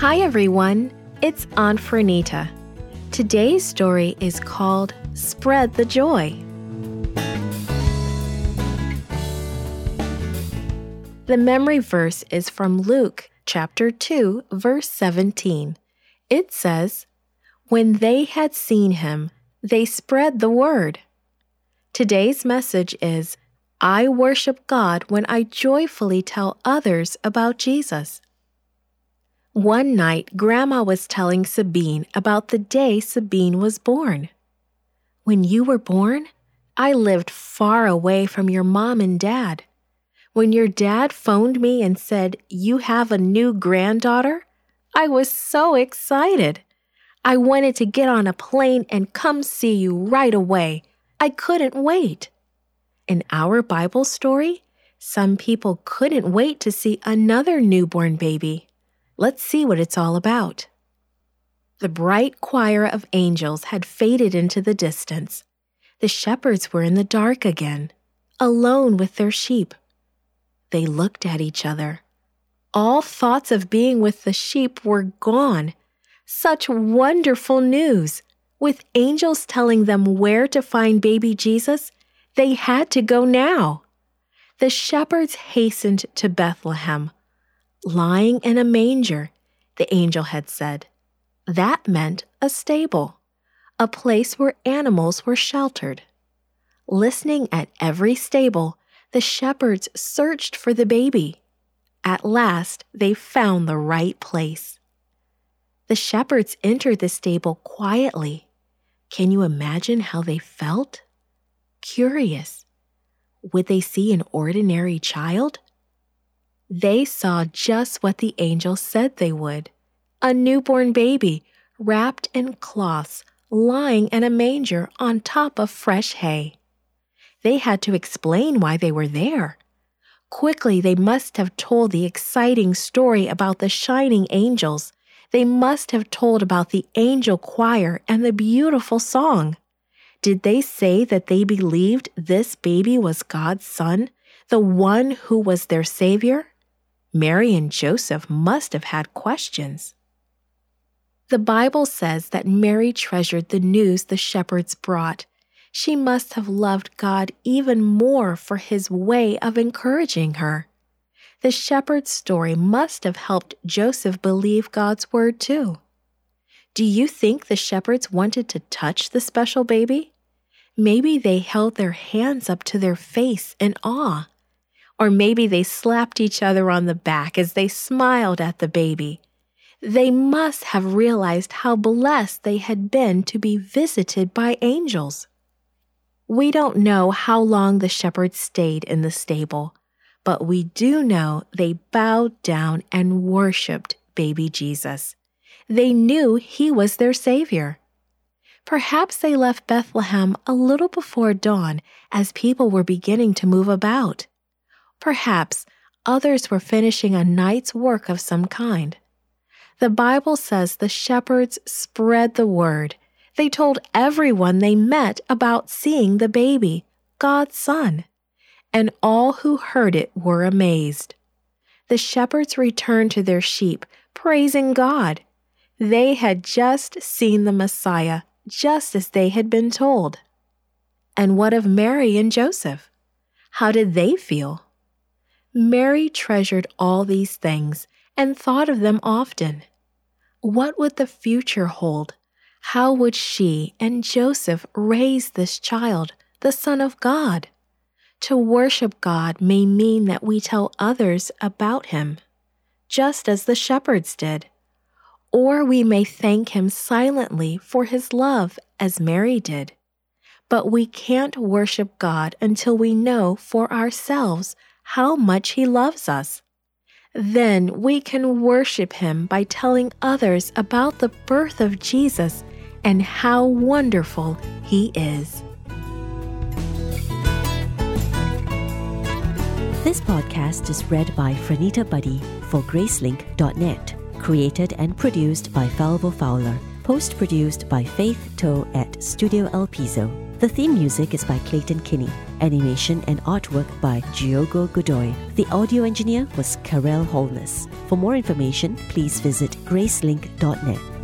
Hi, everyone. It's Aunt Fernita. Today's story is called Spread the Joy. The memory verse is from Luke chapter 2, verse 17. It says, When they had seen him, they spread the word. Today's message is I worship God when I joyfully tell others about Jesus. One night, Grandma was telling Sabine about the day Sabine was born. When you were born, I lived far away from your mom and dad. When your dad phoned me and said, You have a new granddaughter, I was so excited. I wanted to get on a plane and come see you right away. I couldn't wait. In our Bible story, some people couldn't wait to see another newborn baby. Let's see what it's all about. The bright choir of angels had faded into the distance. The shepherds were in the dark again, alone with their sheep. They looked at each other. All thoughts of being with the sheep were gone. Such wonderful news! With angels telling them where to find baby Jesus, they had to go now. The shepherds hastened to Bethlehem. Lying in a manger, the angel had said. That meant a stable, a place where animals were sheltered. Listening at every stable, the shepherds searched for the baby. At last, they found the right place. The shepherds entered the stable quietly. Can you imagine how they felt? curious. Would they see an ordinary child? They saw just what the angel said they would a newborn baby wrapped in cloths lying in a manger on top of fresh hay. They had to explain why they were there. Quickly, they must have told the exciting story about the shining angels. They must have told about the angel choir and the beautiful song. Did they say that they believed this baby was God's son, the one who was their Savior? Mary and Joseph must have had questions. The Bible says that Mary treasured the news the shepherds brought. She must have loved God even more for his way of encouraging her. The shepherd's story must have helped Joseph believe God's word too. Do you think the shepherds wanted to touch the special baby? Maybe they held their hands up to their face in awe. Or maybe they slapped each other on the back as they smiled at the baby. They must have realized how blessed they had been to be visited by angels. We don't know how long the shepherds stayed in the stable, but we do know they bowed down and worshiped baby Jesus. They knew he was their Savior. Perhaps they left Bethlehem a little before dawn as people were beginning to move about. Perhaps others were finishing a night's work of some kind. The Bible says the shepherds spread the word. They told everyone they met about seeing the baby, God's Son, and all who heard it were amazed. The shepherds returned to their sheep, praising God they had just seen the Messiah, just as they had been told. And what of Mary and Joseph? How did they feel? Mary treasured all these things and thought of them often. What would the future hold? How would she and Joseph raise this child, the Son of God? To worship God may mean that we tell others about Him, just as the shepherds did or we may thank Him silently for His love, as Mary did. But we can't worship God until we know for ourselves how much He loves us. Then we can worship Him by telling others about the birth of Jesus and how wonderful He is. This podcast is read by Franita Buddy for Gracelink.net. Created and produced by Falvo Fowler. Post produced by Faith Toe at Studio El Piso. The theme music is by Clayton Kinney. Animation and artwork by Diogo Godoy. The audio engineer was Karel Holness. For more information, please visit gracelink.net.